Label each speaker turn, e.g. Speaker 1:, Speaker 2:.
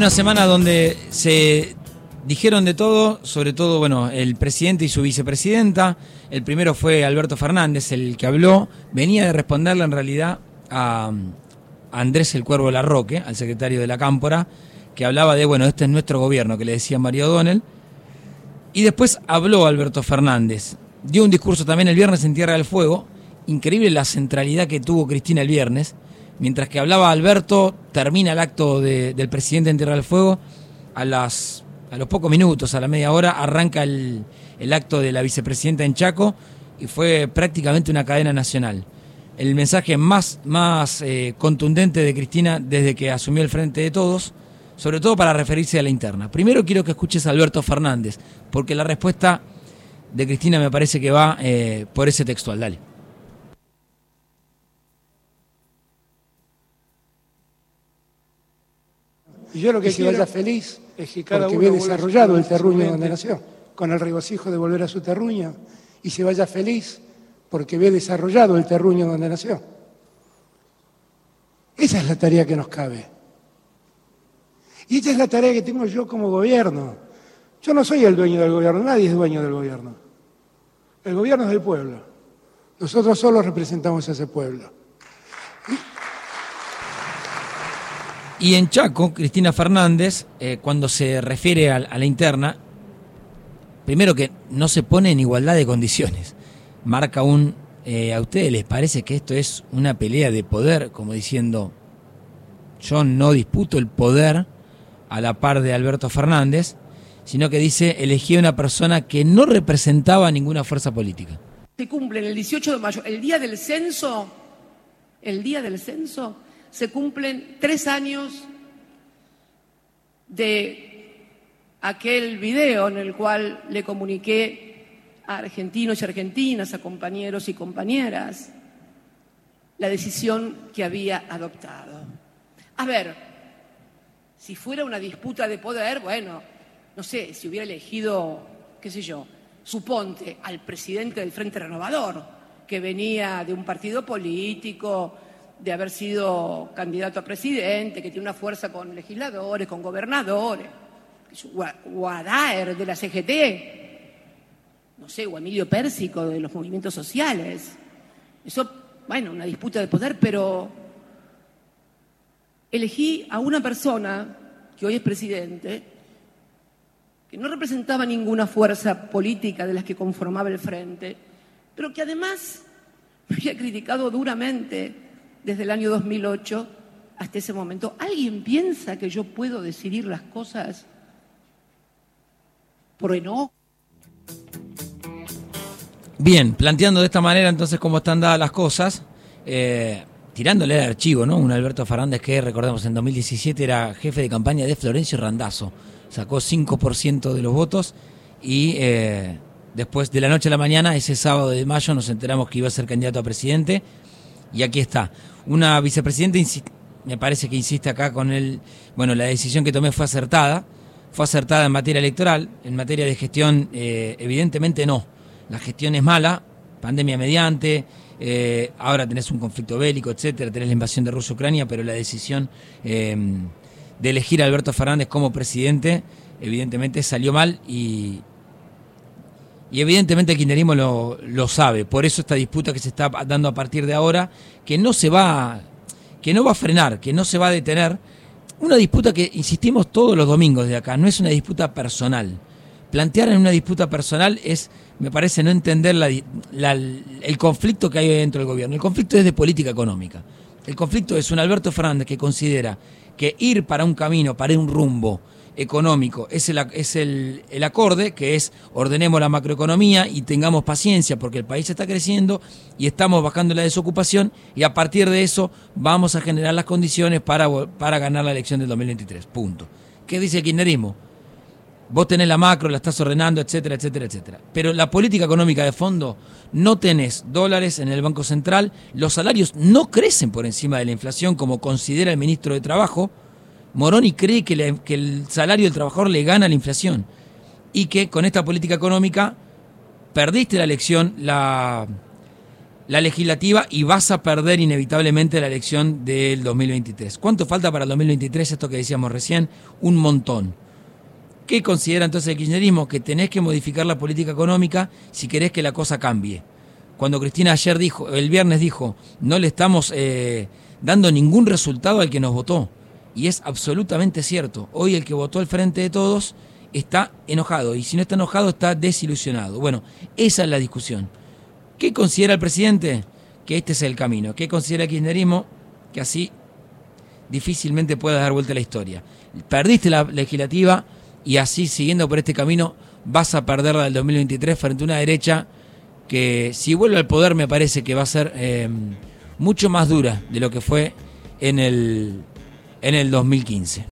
Speaker 1: Una semana donde se dijeron de todo, sobre todo, bueno, el presidente y su vicepresidenta. El primero fue Alberto Fernández, el que habló. Venía de responderle en realidad a, Andrés el Cuervo Larroque, al secretario de la Cámpora, que hablaba de, bueno, este es nuestro gobierno, que le decía Mario O'Donnell. Y después habló Alberto Fernández. Dio un discurso también el viernes en Tierra del Fuego. Increíble la centralidad que tuvo Cristina el viernes Mientras que hablaba Alberto, termina el acto del presidente en Tierra del Fuego. A, las, a los pocos minutos, a la media hora, arranca el, acto de la vicepresidenta en Chaco y fue prácticamente una cadena nacional. El mensaje más, más eh, contundente de Cristina desde que asumió el frente de todos, sobre todo para referirse a la interna. Primero quiero que escuches a Alberto Fernández, porque la respuesta de Cristina me parece que va eh, por ese textual. Dale.
Speaker 2: Y yo lo que quiero que vaya feliz es que cada porque ve desarrollado el terruño donde nació, con el regocijo de volver a su terruño, y se vaya feliz porque ve desarrollado el terruño donde nació. Esa es la tarea que nos cabe. Y esta es la tarea que tengo yo como gobierno. Yo no soy el dueño del gobierno, nadie es dueño del gobierno. El gobierno es del pueblo. Nosotros solo representamos a ese pueblo.
Speaker 1: Y en Chaco, Cristina Fernández, eh, cuando se refiere a, la interna, primero que no se pone en igualdad de condiciones. Marca un... Eh, ¿A ustedes les parece que esto es una pelea de poder? Como diciendo, yo no disputo el poder a la par de Alberto Fernández, sino que dice, elegí a una persona que no representaba ninguna fuerza política.
Speaker 3: Se cumple el 18 de mayo, el día del censo, el día del censo, se cumplen tres años de aquel video en el cual le comuniqué a argentinos y argentinas, a compañeros y compañeras, la decisión que había adoptado. A ver, si fuera una disputa de poder, bueno, no sé, si hubiera elegido, qué sé yo, suponte al presidente del Frente Renovador, que venía de un partido político, de haber sido candidato a presidente, que tiene una fuerza con legisladores, con gobernadores, Guadaer de la CGT, no sé, o Emilio Pérsico de los movimientos sociales. Eso, bueno, una disputa de poder, pero elegí a una persona que hoy es presidente, que no representaba ninguna fuerza política de las que conformaba el frente, pero que además me había criticado duramente desde el año 2008 hasta ese momento. ¿Alguien piensa que yo puedo decidir las cosas por enojo?
Speaker 1: Bien, planteando de esta manera entonces cómo están dadas las cosas, eh, tirándole el archivo, ¿no? Un Alberto Fernández que, recordemos, en 2017 era jefe de campaña de Florencio Randazzo. Sacó 5% de los votos y eh, después de la noche a la mañana, ese sábado de mayo, nos enteramos que iba a ser candidato a presidente y aquí está. Una vicepresidenta, me parece que insiste acá con él, bueno, la decisión que tomé fue acertada, fue acertada en materia electoral, en materia de gestión, eh, evidentemente no. La gestión es mala, pandemia mediante, eh, ahora tenés un conflicto bélico, etcétera, tenés la invasión de Rusia-Ucrania, pero la decisión eh, de elegir a Alberto Fernández como presidente, evidentemente salió mal y, y evidentemente el kirchnerismo lo, lo, sabe, por eso esta disputa que se está dando a partir de ahora, que no se va, que no va a frenar, que no se va a detener, una disputa que insistimos todos los domingos de acá, no es una disputa personal. Plantear en una disputa personal es, me parece, no entender el conflicto que hay dentro del gobierno. El conflicto es de política económica. El conflicto es un Alberto Fernández que considera que ir para un camino, para un rumbo, económico es, el, es el, el, acorde, que es ordenemos la macroeconomía y tengamos paciencia porque el país está creciendo y estamos bajando la desocupación y a partir de eso vamos a generar las condiciones para, para ganar la elección del 2023. Punto. ¿Qué dice el kirchnerismo? Vos tenés la macro, la estás ordenando, etcétera, etcétera, etcétera. Pero la política económica de fondo, no tenés dólares en el Banco Central, los salarios no crecen por encima de la inflación como considera el ministro de Trabajo, Moroni cree que, el salario del trabajador le gana la inflación y que con esta política económica perdiste la elección, la, la legislativa, y vas a perder inevitablemente la elección del 2023. ¿Cuánto falta para el 2023? Esto que decíamos recién, un montón. ¿Qué considera entonces el kirchnerismo? Que tenés que modificar la política económica si querés que la cosa cambie. Cuando Cristina ayer dijo, el viernes dijo, no le estamos eh, dando ningún resultado al que nos votó. Y es absolutamente cierto. Hoy el que votó al frente de todos está enojado. Y si no está enojado, está desilusionado. Bueno, esa es la discusión. ¿Qué considera el presidente? Que este es el camino. ¿Qué considera el kirchnerismo? Que así difícilmente pueda dar vuelta a la historia. Perdiste la legislativa y así, siguiendo por este camino, vas a perder la del 2023 frente a una derecha que, si vuelve al poder, me parece que va a ser eh, mucho más dura de lo que fue en el, en el 2015.